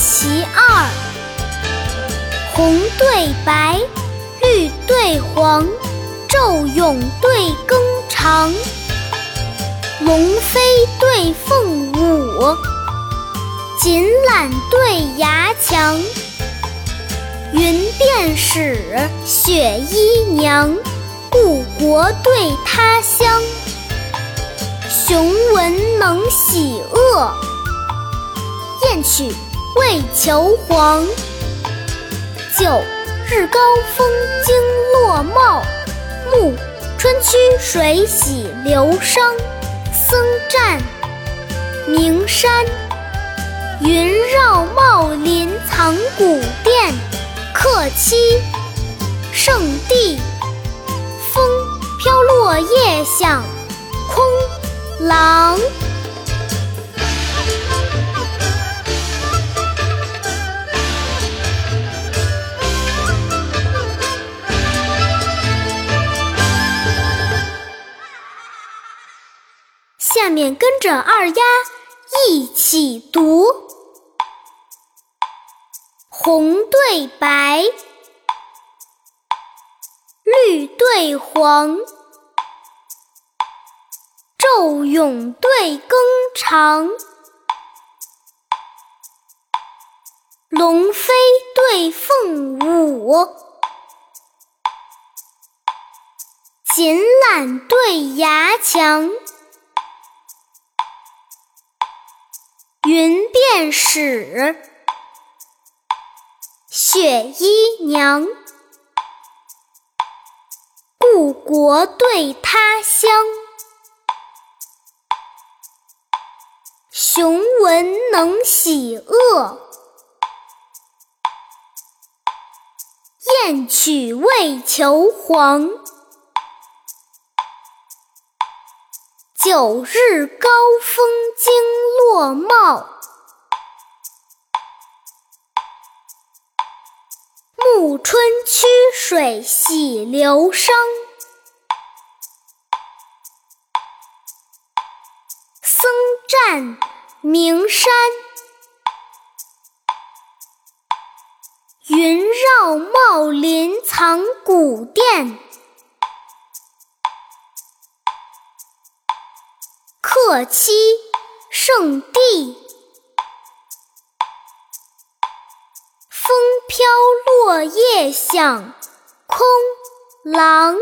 其二。红对白，绿对黄，昼永对更长。龙飞对凤舞，锦缆对牙墙。云便使雪衣娘，故国对他乡。雄文能喜恶，燕曲为求凰。九日高风惊落帽，暮春曲水洗流觞。僧占名山，云绕茂林藏古殿。客栖圣地，风飘落叶响空廊。下面跟着二丫一起读：红对白，绿对黄，昼永对更长，龙飞对凤舞，锦缆对牙墙。云便使雪衣娘，故国对他乡。雄文能喜恶，燕曲为求凰。九日高风惊落帽，暮春曲水洗流觞。僧占名山，云绕茂林藏古殿。客栖圣地，风飘落叶响空廊。